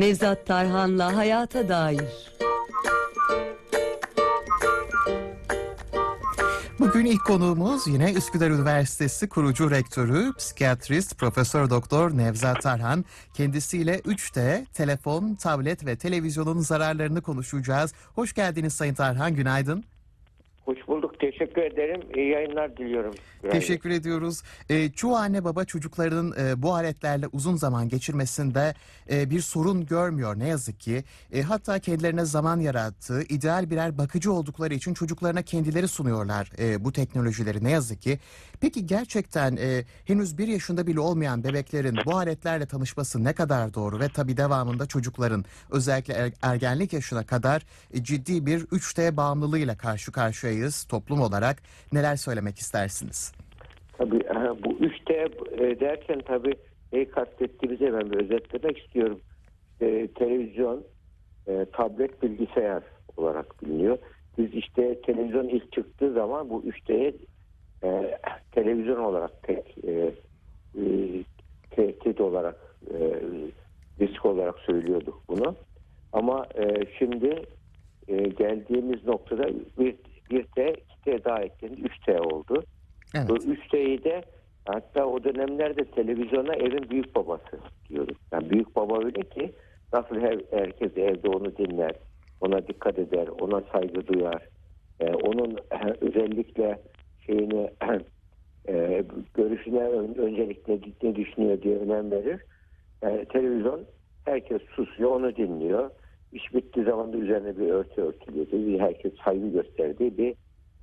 Nevzat Tarhan'la Hayata Dair. Bugün ilk konuğumuz yine Üsküdar Üniversitesi kurucu rektörü, psikiyatrist Profesör Doktor Nevzat Tarhan. Kendisiyle 3D, telefon, tablet ve televizyonun zararlarını konuşacağız. Hoş geldiniz Sayın Tarhan, günaydın. Hoş bulduk. Teşekkür ederim. İyi yayınlar diliyorum. Günaydın. Teşekkür ediyoruz. Ee, çoğu anne baba çocuklarının e, bu aletlerle uzun zaman geçirmesinde e, bir sorun görmüyor ne yazık ki. E, hatta kendilerine zaman yarattığı, ideal birer bakıcı oldukları için çocuklarına kendileri sunuyorlar e, bu teknolojileri ne yazık ki. Peki gerçekten e, henüz bir yaşında bile olmayan bebeklerin bu aletlerle tanışması ne kadar doğru ve tabii devamında çocukların özellikle er- ergenlik yaşına kadar e, ciddi bir 3D bağımlılığıyla karşı karşıyayız toplum olarak. Neler söylemek istersiniz? Tabii bu 3D e, derken tabii neyi kastettiğimizi hemen bir özetlemek istiyorum. E, televizyon, e, tablet, bilgisayar olarak biliniyor. Biz işte televizyon ilk çıktığı zaman bu 3D'ye e, televizyon olarak tek e, e, tehdit olarak e, risk olarak söylüyorduk bunu. Ama e, şimdi e, geldiğimiz noktada bir, bir T, iki T daha eklendi, 3T oldu. Evet. 3T'yi de hatta o dönemlerde televizyona evin büyük babası diyoruz. Yani büyük baba öyle ki nasıl her, herkes evde onu dinler, ona dikkat eder, ona saygı duyar. Ee, onun özellikle şeyini e, görüşüne ön, öncelikle ne düşünüyor diye önem verir. Yani televizyon herkes susuyor, onu dinliyor. İş bittiği zaman da üzerine bir örtü örtülüyordu. Bir herkes saygı gösterdiği bir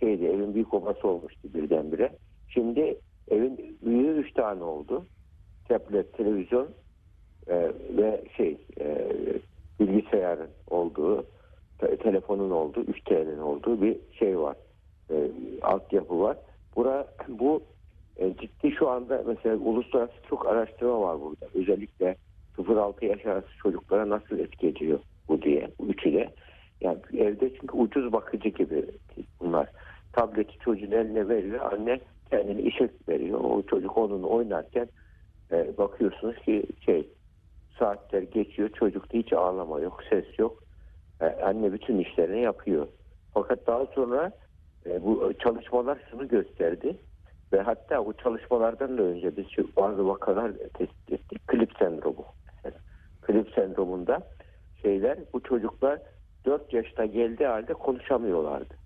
şeydi. Evin büyük obası olmuştu birdenbire. Şimdi evin büyüğü üç tane oldu. Tablet, televizyon e, ve şey e, bilgisayarın olduğu, te- telefonun olduğu, 3T'nin olduğu bir şey var. E, altyapı var. Bura, bu e, ciddi şu anda mesela uluslararası çok araştırma var burada. Özellikle 0-6 yaş arası çocuklara nasıl etki ediyor bu diye. Üçü de. Yani evde çünkü ucuz bakıcı gibi. Tableti çocuğun eline veriyor. Anne kendini işe veriyor. O çocuk onunla oynarken e, bakıyorsunuz ki şey saatler geçiyor. Çocukta hiç ağlama yok, ses yok. E, anne bütün işlerini yapıyor. Fakat daha sonra e, bu çalışmalar şunu gösterdi. Ve hatta bu çalışmalardan da önce biz bazı vakalar tespit ettik. Klip sendromu. Klip sendromunda şeyler bu çocuklar 4 yaşta geldiği halde konuşamıyorlardı.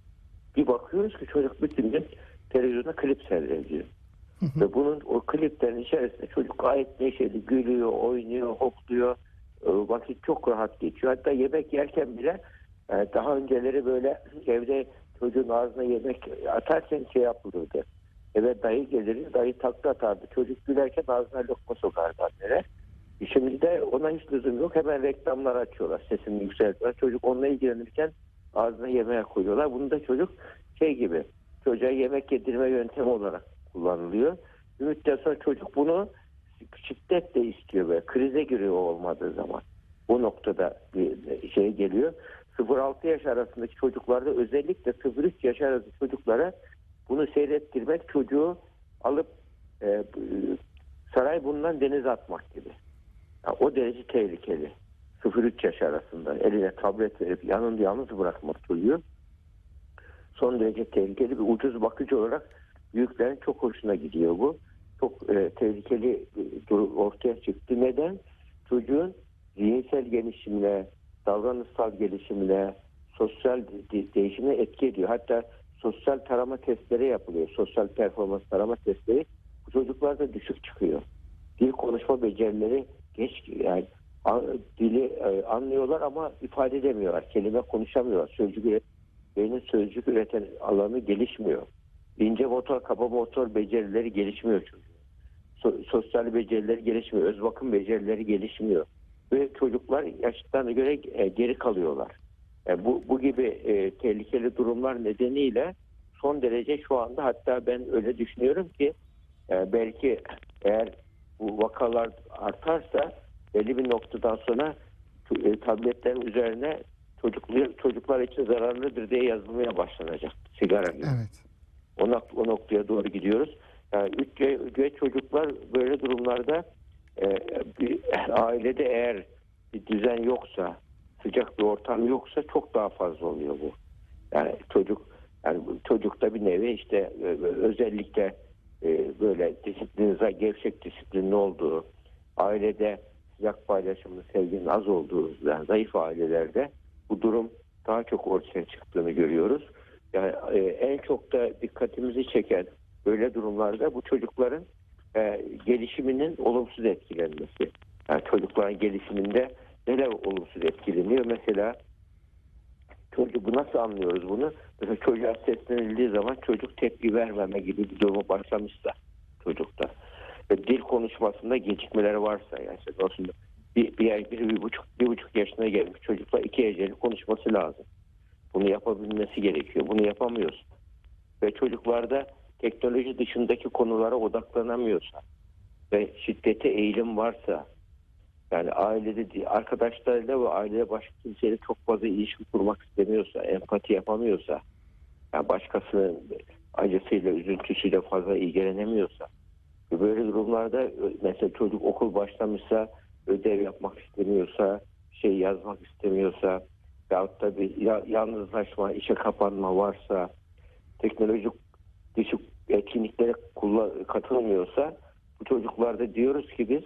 Bir bakıyoruz ki çocuk bütün gün televizyonda klip seyrediyor. Ve bunun o kliplerin içerisinde çocuk gayet neşeli, gülüyor, oynuyor, hopluyor. E, Vakit çok rahat geçiyor. Hatta yemek yerken bile e, daha önceleri böyle evde çocuğun ağzına yemek atarken şey yapılırdı. Eve dayı gelir, dayı takla atardı. Çocuk gülerken ağzına lokma sokardı anneler. E Şimdi de ona hiç lüzum yok. Hemen reklamlar açıyorlar. Sesini yükseltiyorlar. Çocuk onunla ilgilenirken ağzına yemeğe koyuyorlar. Bunu da çocuk şey gibi çocuğa yemek yedirme yöntemi olarak kullanılıyor. Bir müddet sonra çocuk bunu şiddetle istiyor böyle. Krize giriyor olmadığı zaman. Bu noktada bir şey geliyor. 0-6 yaş arasındaki çocuklarda özellikle 0-3 yaş arası çocuklara bunu seyrettirmek çocuğu alıp e, saray bundan denize atmak gibi. Ya o derece tehlikeli. 0-3 yaş arasında eline tablet verip yanında yalnız bırakmak çocuğu son derece tehlikeli bir ucuz bakıcı olarak büyüklerin çok hoşuna gidiyor bu. Çok e, tehlikeli durum ortaya çıktı. Neden? Çocuğun zihinsel gelişimine, davranışsal gelişimine, sosyal de- değişimine etki ediyor. Hatta sosyal tarama testleri yapılıyor. Sosyal performans tarama testleri. Bu çocuklarda düşük çıkıyor. Dil konuşma becerileri geç yani dili e, anlıyorlar ama ifade edemiyorlar. Kelime konuşamıyorlar. Sözcük üret, beynin sözcük üreten alanı gelişmiyor. İnce motor, kaba motor becerileri gelişmiyor çocuğun. So- sosyal becerileri gelişmiyor. Öz bakım becerileri gelişmiyor. Ve çocuklar yaşlarına göre e, geri kalıyorlar. E, bu, bu gibi e, tehlikeli durumlar nedeniyle son derece şu anda hatta ben öyle düşünüyorum ki e, belki eğer bu vakalar artarsa belli bir noktadan sonra e, tabletlerin üzerine çocuklar, çocuklar için zararlıdır diye yazılmaya başlanacak. Sigara gibi. Evet. O, nok- o noktaya doğru gidiyoruz. Yani üç ve- ve çocuklar böyle durumlarda e, bir ailede eğer bir düzen yoksa, sıcak bir ortam yoksa çok daha fazla oluyor bu. Yani çocuk yani çocukta bir nevi işte e, özellikle e, böyle disiplinize gevşek disiplinli olduğu, ailede sıcak paylaşımlı sevginin az olduğu yani zayıf ailelerde bu durum daha çok ortaya çıktığını görüyoruz. Yani e, en çok da dikkatimizi çeken böyle durumlarda bu çocukların e, gelişiminin olumsuz etkilenmesi. Yani çocukların gelişiminde neler olumsuz etkileniyor? Mesela çocuk bu nasıl anlıyoruz bunu? Mesela çocuğa seslenildiği zaman çocuk tepki vermeme gibi bir durumu başlamışsa çocukta. Ve dil konuşmasında gecikmeler varsa yani aslında bir, bir, bir, bir, buçuk, bir buçuk yaşına gelmiş çocukla iki heceli konuşması lazım. Bunu yapabilmesi gerekiyor. Bunu yapamıyorsun. Ve çocuklarda teknoloji dışındaki konulara odaklanamıyorsa ve şiddete eğilim varsa yani ailede arkadaşlarıyla ve ailede başka kimseyle çok fazla ilişki kurmak istemiyorsa, empati yapamıyorsa, yani başkasının acısıyla, üzüntüsüyle fazla ilgilenemiyorsa böyle durumlarda mesela çocuk okul başlamışsa, ödev yapmak istemiyorsa, şey yazmak istemiyorsa, veyahut da bir ya- yalnızlaşma, işe kapanma varsa, teknolojik dışı etkinliklere katılmıyorsa bu çocuklarda diyoruz ki biz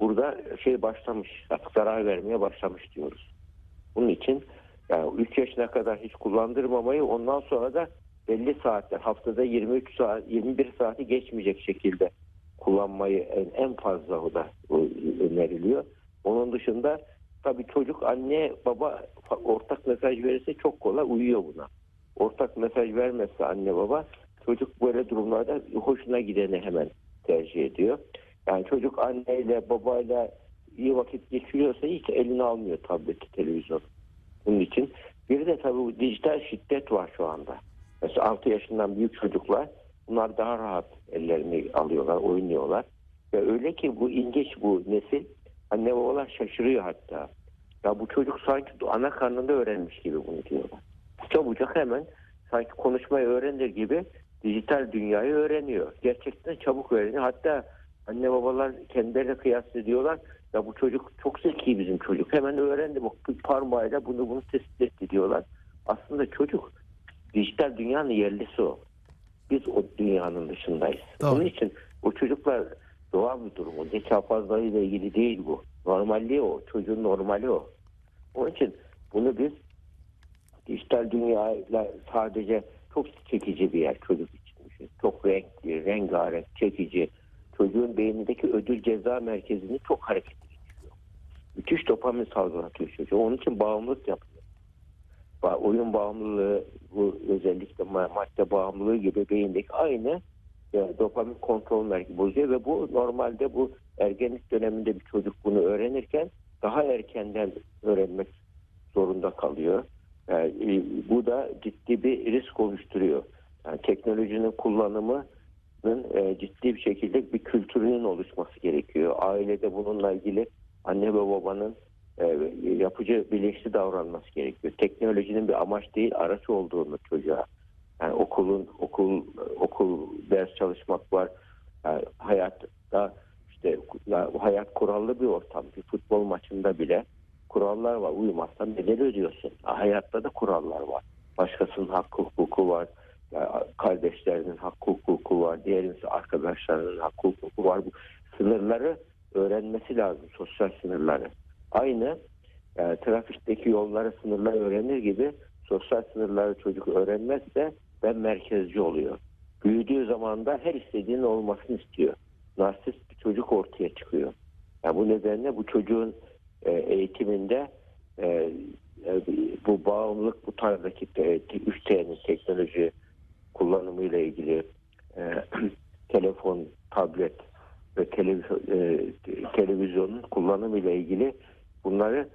burada şey başlamış, artık zarar vermeye başlamış diyoruz. Bunun için yani 3 yaşına kadar hiç kullandırmamayı ondan sonra da belli saatler haftada 23 saat 21 saati geçmeyecek şekilde kullanmayı en, en fazla o da öneriliyor. Onun dışında tabii çocuk anne baba ortak mesaj verirse çok kolay uyuyor buna. Ortak mesaj vermezse anne baba çocuk böyle durumlarda hoşuna gideni hemen tercih ediyor. Yani çocuk anneyle babayla iyi vakit geçiriyorsa hiç eline almıyor tableti televizyon. Bunun için bir de tabii bu dijital şiddet var şu anda. Mesela 6 yaşından büyük çocuklar bunlar daha rahat ellerini alıyorlar, oynuyorlar. Ve öyle ki bu ilginç bu nesil anne babalar şaşırıyor hatta. Ya bu çocuk sanki ana karnında öğrenmiş gibi bunu diyorlar. Çabucak hemen sanki konuşmayı öğrenir gibi dijital dünyayı öğreniyor. Gerçekten çabuk öğreniyor. Hatta anne babalar kendilerine kıyas ediyorlar. Ya bu çocuk çok zeki bizim çocuk. Hemen öğrendi. Bak parmağıyla bunu bunu tespit etti diyorlar. Aslında çocuk dijital dünyanın yerlisi o. Biz o dünyanın dışındayız. Doğru. Onun için o çocuklar doğal bir durum. O zeka fazlalığıyla ilgili değil bu. Normalliği o. Çocuğun normali o. Onun için bunu biz dijital dünyayla sadece çok çekici bir yer çocuk için. Çok renkli, rengarenk, çekici. Çocuğun beynindeki ödül ceza merkezini çok hareketli geçiriyor. Müthiş dopamin salgılatıyor çocuğu. Onun için bağımlılık yapıyor. Oyun bağımlılığı, bu özellikle ma- madde bağımlılığı gibi beyindeki aynı e, dopamin kontrol merkezi bozuyor ve bu normalde bu ergenlik döneminde bir çocuk bunu öğrenirken daha erkenden öğrenmek zorunda kalıyor. Yani, e, bu da ciddi bir risk oluşturuyor. Yani teknolojinin kullanımının e, ciddi bir şekilde bir kültürünün oluşması gerekiyor. Ailede bununla ilgili anne ve babanın e, yapıcı bilinçli davranması gerekiyor. Teknolojinin bir amaç değil araç olduğunu çocuğa yani okulun okul okul ders çalışmak var. Yani hayatta işte ya, hayat kurallı bir ortam. Bir futbol maçında bile kurallar var. Uymazsan bedel ödüyorsun. Hayatta da kurallar var. Başkasının hakkı hukuku var. Ya, kardeşlerinin hakkı hukuku var. Diğerinin arkadaşlarının hakkı hukuku var. Bu sınırları öğrenmesi lazım. Sosyal sınırları. Aynı e, trafikteki yolları sınırları öğrenir gibi sosyal sınırları çocuk öğrenmezse ben merkezci oluyor. Büyüdüğü zaman da her istediğinin olmasını istiyor. Narsist bir çocuk ortaya çıkıyor. Yani bu nedenle bu çocuğun e, eğitiminde e, e, bu bağımlılık bu tarzdaki te, te, üç T'nin teknoloji kullanımıyla ilgili e, telefon, tablet ve televizyon, e, televizyonun kullanımıyla ilgili bunları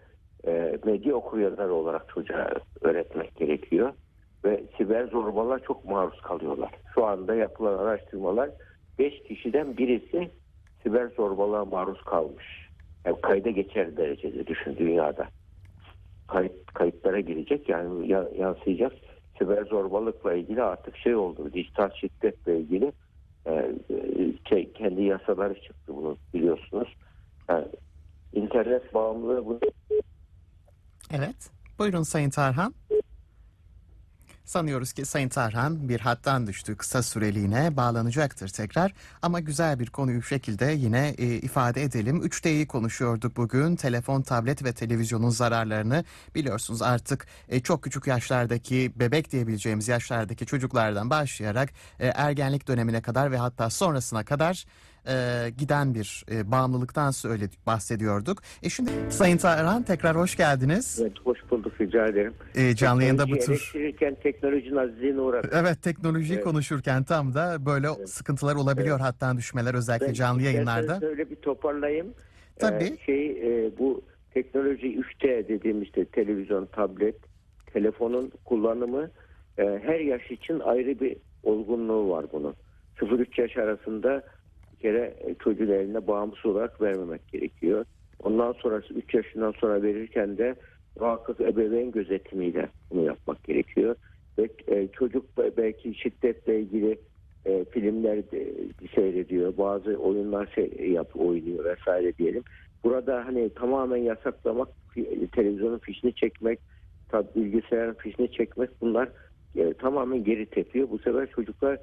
e, medya okuryazarı olarak çocuğa öğretmek gerekiyor. Ve siber zorbalar çok maruz kalıyorlar. Şu anda yapılan araştırmalar 5 kişiden birisi siber zorbalığa maruz kalmış. Yani kayda geçer derecede düşün dünyada. Kayıt, kayıtlara girecek yani ya- yansıyacak. Siber zorbalıkla ilgili artık şey oldu. Dijital şiddetle ilgili e, e, şey, kendi yasaları çıktı bunu biliyorsunuz. Yani internet bağımlılığı bunu Evet. Buyurun Sayın Tarhan. Sanıyoruz ki Sayın Tarhan bir hattan düştü kısa süreliğine bağlanacaktır tekrar ama güzel bir konuyu bu şekilde yine e, ifade edelim. 3D'yi konuşuyorduk bugün telefon, tablet ve televizyonun zararlarını biliyorsunuz artık e, çok küçük yaşlardaki bebek diyebileceğimiz yaşlardaki çocuklardan başlayarak e, ergenlik dönemine kadar ve hatta sonrasına kadar e, giden bir e, bağımlılıktan söyle bahsediyorduk. E şimdi Sayın Tarhan tekrar hoş geldiniz. Evet, hoş bulduk rica ederim. E, canlı yayında bu tür eleştirirken teknolojinin azizliğine uğradık. Evet teknolojiyi Evet. konuşurken tam da böyle sıkıntılar olabiliyor hatta düşmeler özellikle Ben canlı yayınlarda. isterseniz Öyle bir toparlayayım. Tabii. Ee, şey e, bu teknoloji 3T dediğim işte televizyon, tablet, telefonun kullanımı e, her yaş için ayrı bir olgunluğu var bunun. 0-3 yaş arasında kere e, çocuğun eline bağımsız olarak vermemek gerekiyor. Ondan sonrası 3 yaşından sonra verirken de muhakkak ebeveyn gözetimiyle bunu yapmak gerekiyor. Ve e, çocuk be- belki şiddetle ilgili e, filmler seyrediyor, bazı oyunlar şey yap oynuyor vesaire diyelim. Burada hani tamamen yasaklamak, televizyonun fişini çekmek, bilgisayarın fişini çekmek bunlar tamamen geri tepiyor. Bu sefer çocuklar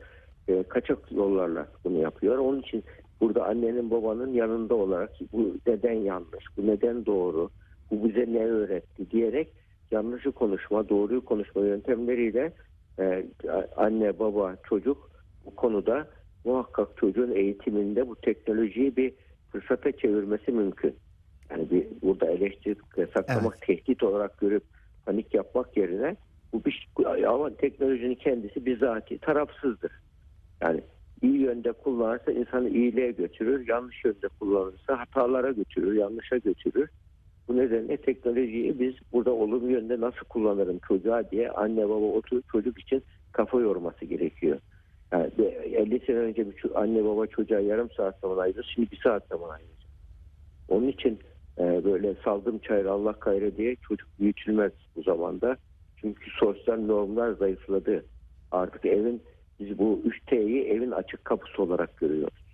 e, kaçak yollarla bunu yapıyor. Onun için burada annenin babanın yanında olarak bu neden yanlış, bu neden doğru, bu bize ne öğretti diyerek yanlışı konuşma, doğruyu konuşma yöntemleriyle e, anne, baba, çocuk bu konuda muhakkak çocuğun eğitiminde bu teknolojiyi bir fırsata çevirmesi mümkün. Yani bir burada eleştirip yasaklamak, tehdit olarak görüp panik yapmak yerine bu bir ama teknolojinin kendisi bizatihi tarafsızdır. Yani iyi yönde kullanırsa insanı iyiliğe götürür, yanlış yönde kullanırsa hatalara götürür, yanlışa götürür. Bu nedenle teknolojiyi biz burada olumlu yönde nasıl kullanırım çocuğa diye anne baba oturup çocuk için kafa yorması gerekiyor. Yani bir 50 sene önce bir anne baba çocuğa yarım saat zaman ayırır, şimdi bir saat zaman ayıracak. Onun için e, böyle saldım çayır Allah gayrı diye çocuk büyütülmez bu zamanda. Çünkü sosyal normlar zayıfladı. Artık evin biz bu 3T'yi evin açık kapısı olarak görüyoruz.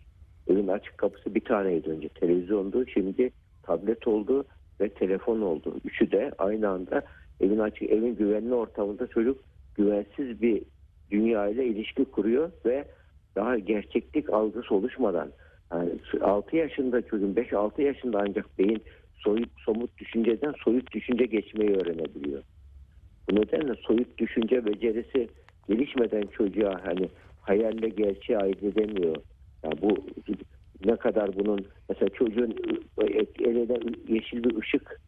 Evin açık kapısı bir taneydi önce televizyondu. Şimdi tablet oldu ve telefon oldu. Üçü de aynı anda evin açık evin güvenli ortamında çocuk güvensiz bir dünya ile ilişki kuruyor ve daha gerçeklik algısı oluşmadan yani 6 yaşında çocuğun 5-6 yaşında ancak beyin soyut somut düşünceden soyut düşünce geçmeyi öğrenebiliyor. Bu nedenle soyut düşünce becerisi gelişmeden çocuğa hani hayalle gerçeği ayırt edemiyor. Yani bu ne kadar bunun mesela çocuğun eline yeşil bir ışık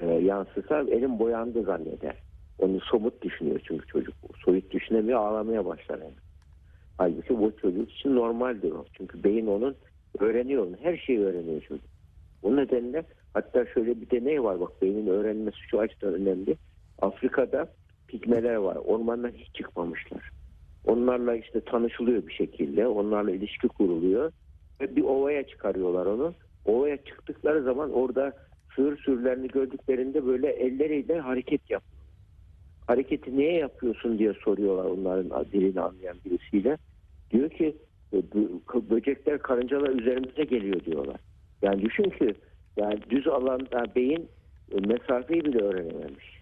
e, yansısa elim boyandı zanneder. Onu somut düşünüyor çünkü çocuk. Soyut düşünemiyor ağlamaya başlar. Yani. Halbuki bu çocuk için normaldir o. Çünkü beyin onun öğreniyor. onu, Her şeyi öğreniyor çocuk. Bu nedenle hatta şöyle bir deney var bak beynin öğrenmesi şu açıdan önemli. Afrika'da pigmeler var. Ormandan hiç çıkmamışlar. Onlarla işte tanışılıyor bir şekilde. Onlarla ilişki kuruluyor. Ve bir ovaya çıkarıyorlar onu. Ovaya çıktıkları zaman orada sığır sürülerini gördüklerinde böyle elleriyle hareket yap. Hareketi niye yapıyorsun diye soruyorlar onların dilini anlayan birisiyle. Diyor ki "Bu böcekler karıncalar üzerimize geliyor diyorlar. Yani düşün ki yani düz alanda beyin e, mesafeyi bile öğrenememiş.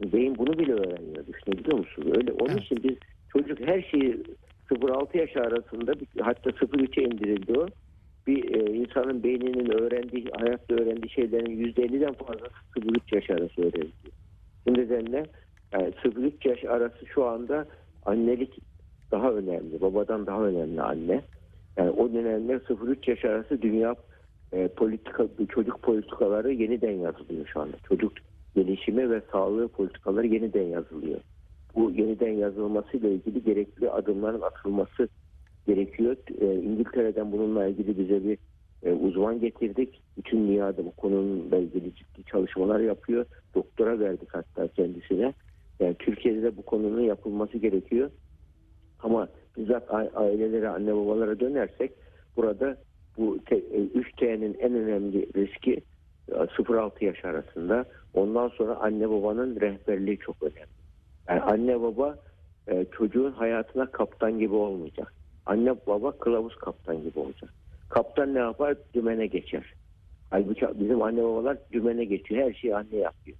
Beyin bunu bile öğreniyor. Düşünebiliyor musunuz? Öyle onun Evet. için biz çocuk her şeyi 0-6 yaş arasında hatta 0-3'e indirildi o. Bir e, insanın beyninin öğrendiği, hayatta öğrendiği şeylerin %50'den fazla 0-3 yaş arası öğreniliyor. Bu nedenle yani 0-3 yaş arası şu anda annelik daha önemli. Babadan daha önemli anne. Yani o nedenle 0-3 yaş arası dünya e, politika, çocuk politikaları yeniden yazılıyor şu anda. Çocuk gelişimi ve sağlığı politikaları yeniden yazılıyor. Bu yeniden yazılmasıyla ilgili gerekli adımların atılması gerekiyor. E, İngiltere'den bununla ilgili bize bir e, uzman getirdik. Bütün dünyada bu konuyla ilgili ciddi çalışmalar yapıyor. Doktora verdik hatta kendisine. Yani Türkiye'de de bu konunun yapılması gerekiyor. Ama bizzat ailelere, anne babalara dönersek burada bu te- e, 3T'nin en önemli riski 0-6 yaş arasında. Ondan sonra anne babanın rehberliği çok önemli. Yani anne baba e, çocuğun hayatına kaptan gibi olmayacak. Anne baba kılavuz kaptan gibi olacak. Kaptan ne yapar? Dümene geçer. Halbuki bizim anne babalar dümene geçiyor. Her şeyi anne yapıyor.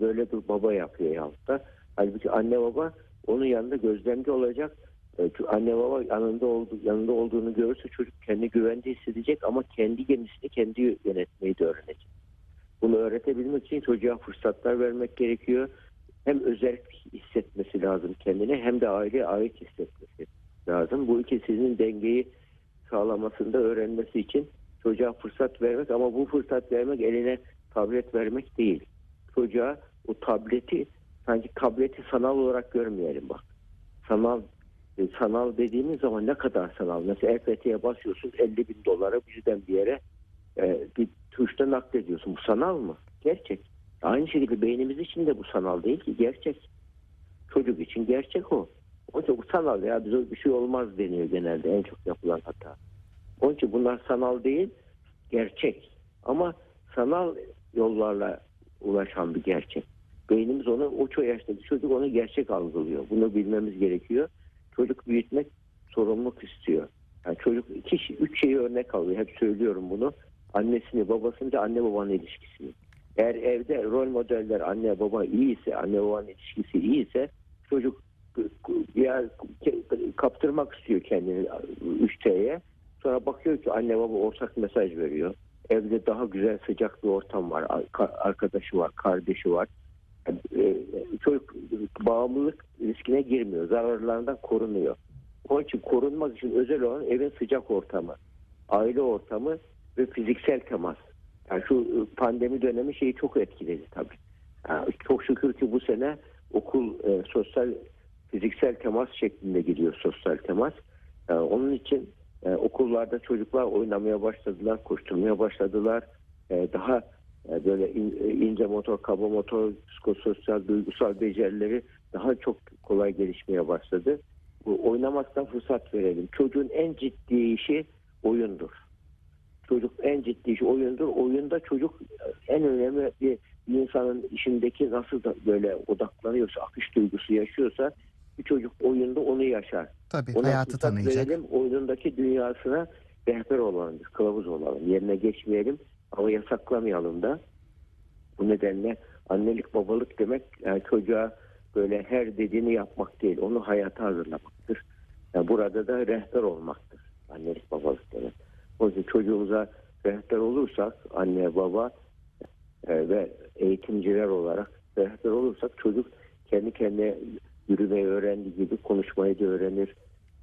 Böyle bir baba yapıyor yahut da. Halbuki anne baba onun yanında gözlemci olacak. E, Anne baba yanında oldu, yanında olduğunu görürse çocuk kendi güvende hissedecek ama kendi gemisini kendi yönetmeyi de öğrenecek. Bunu öğretebilmek için çocuğa fırsatlar vermek gerekiyor. Hem özel hissetmesi lazım kendine hem de aileye ait hissetmesi lazım. Bu ikisinin dengeyi sağlamasında öğrenmesi için çocuğa fırsat vermek ama bu fırsat vermek eline tablet vermek değil. Çocuğa o tableti sanki tableti sanal olarak görmeyelim bak. Sanal e, sanal dediğimiz zaman ne kadar sanal? Mesela EFT'ye basıyorsun 50 bin dolara birden bir yere e, bir tuşta naklediyorsun. Bu sanal mı? Gerçek. Aynı şekilde beynimiz için de bu sanal değil ki gerçek. Çocuk için gerçek o. Onun için bu sanal ya bize bir şey olmaz deniyor genelde en çok yapılan hata. Onun için bunlar sanal değil gerçek. Ama sanal yollarla ulaşan bir gerçek. Beynimiz onu o çok yaştaki çocuk onu gerçek algılıyor. Bunu bilmemiz gerekiyor. Çocuk büyütmek sorumluluk istiyor. Yani çocuk iki, üç şeyi örnek alıyor. Hep söylüyorum bunu. Annesini, babasını ve anne babanın ilişkisini. Eğer evde rol modeller anne baba iyiyse, anne babanın ilişkisi iyiyse çocuk ya kaptırmak istiyor kendini 3T'ye. Sonra bakıyor ki anne baba ortak mesaj veriyor. Evde daha güzel sıcak bir ortam var. Ar- Arkadaşı var, kardeşi var. E, Çocuk bağımlılık riskine girmiyor. Zararlarından korunuyor. Onun için korunmak için özel olan evin sıcak ortamı, aile ortamı ve fiziksel temas. Yani şu pandemi dönemi şeyi çok etkiledi tabii. Yani çok şükür ki bu sene okul e, sosyal fiziksel temas şeklinde gidiyor sosyal temas. E, onun için e, okullarda çocuklar oynamaya başladılar, koşturmaya başladılar. E, daha e, böyle in- e, ince motor, kaba motor, psikososyal, duygusal becerileri daha çok kolay gelişmeye başladı. Bu oynamaktan fırsat verelim. Çocuğun en ciddi işi oyundur. Çocuk en ciddi işi oyundur. Oyunda çocuk en önemli bir, bir insanın işindeki nasıl da böyle odaklanıyorsa, akış duygusu yaşıyorsa bir çocuk oyunda onu yaşar. Tabii Ona hayatı tanıyacak. verelim, oyunundaki dünyasına rehber olalım, kılavuz olalım. Yerine geçmeyelim ama yasaklamayalım da. Bu nedenle annelik babalık demek yani çocuğa böyle her dediğini yapmak değil, onu hayata hazırlamaktır. Yani burada da rehber olmaktır annelik babalık demek. O yüzden çocuğumuza rehber olursak anne baba e, ve eğitimciler olarak rehber olursak çocuk kendi kendine yürümeyi öğrendiği gibi konuşmayı da öğrenir,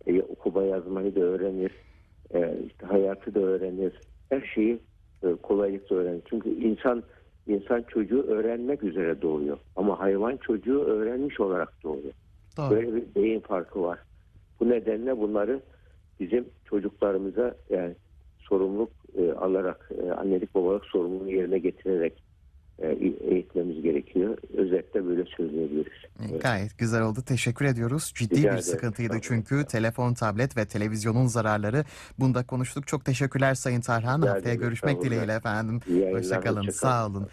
e, okuma yazmayı da öğrenir, e, işte hayatı da öğrenir, her şeyi kolaylıkla öğrenir. Çünkü insan insan çocuğu öğrenmek üzere doğuyor ama hayvan çocuğu öğrenmiş olarak doğuyor. Doğru. Böyle bir beyin farkı var. Bu nedenle bunları bizim çocuklarımıza yani sorumluluk e, alarak, e, annelik babalık sorumluluğunu yerine getirerek e, eğitmemiz gerekiyor. Özetle böyle söyleyebiliriz. Evet. Gayet güzel oldu. Teşekkür ediyoruz. Ciddi Rica bir ederim. sıkıntıydı olun. çünkü telefon, tablet ve televizyonun zararları. Bunda konuştuk. Çok teşekkürler Sayın Tarhan. Rica Haftaya ederim. görüşmek dileğiyle efendim. Hoşçakalın. hoşça Sağ olun.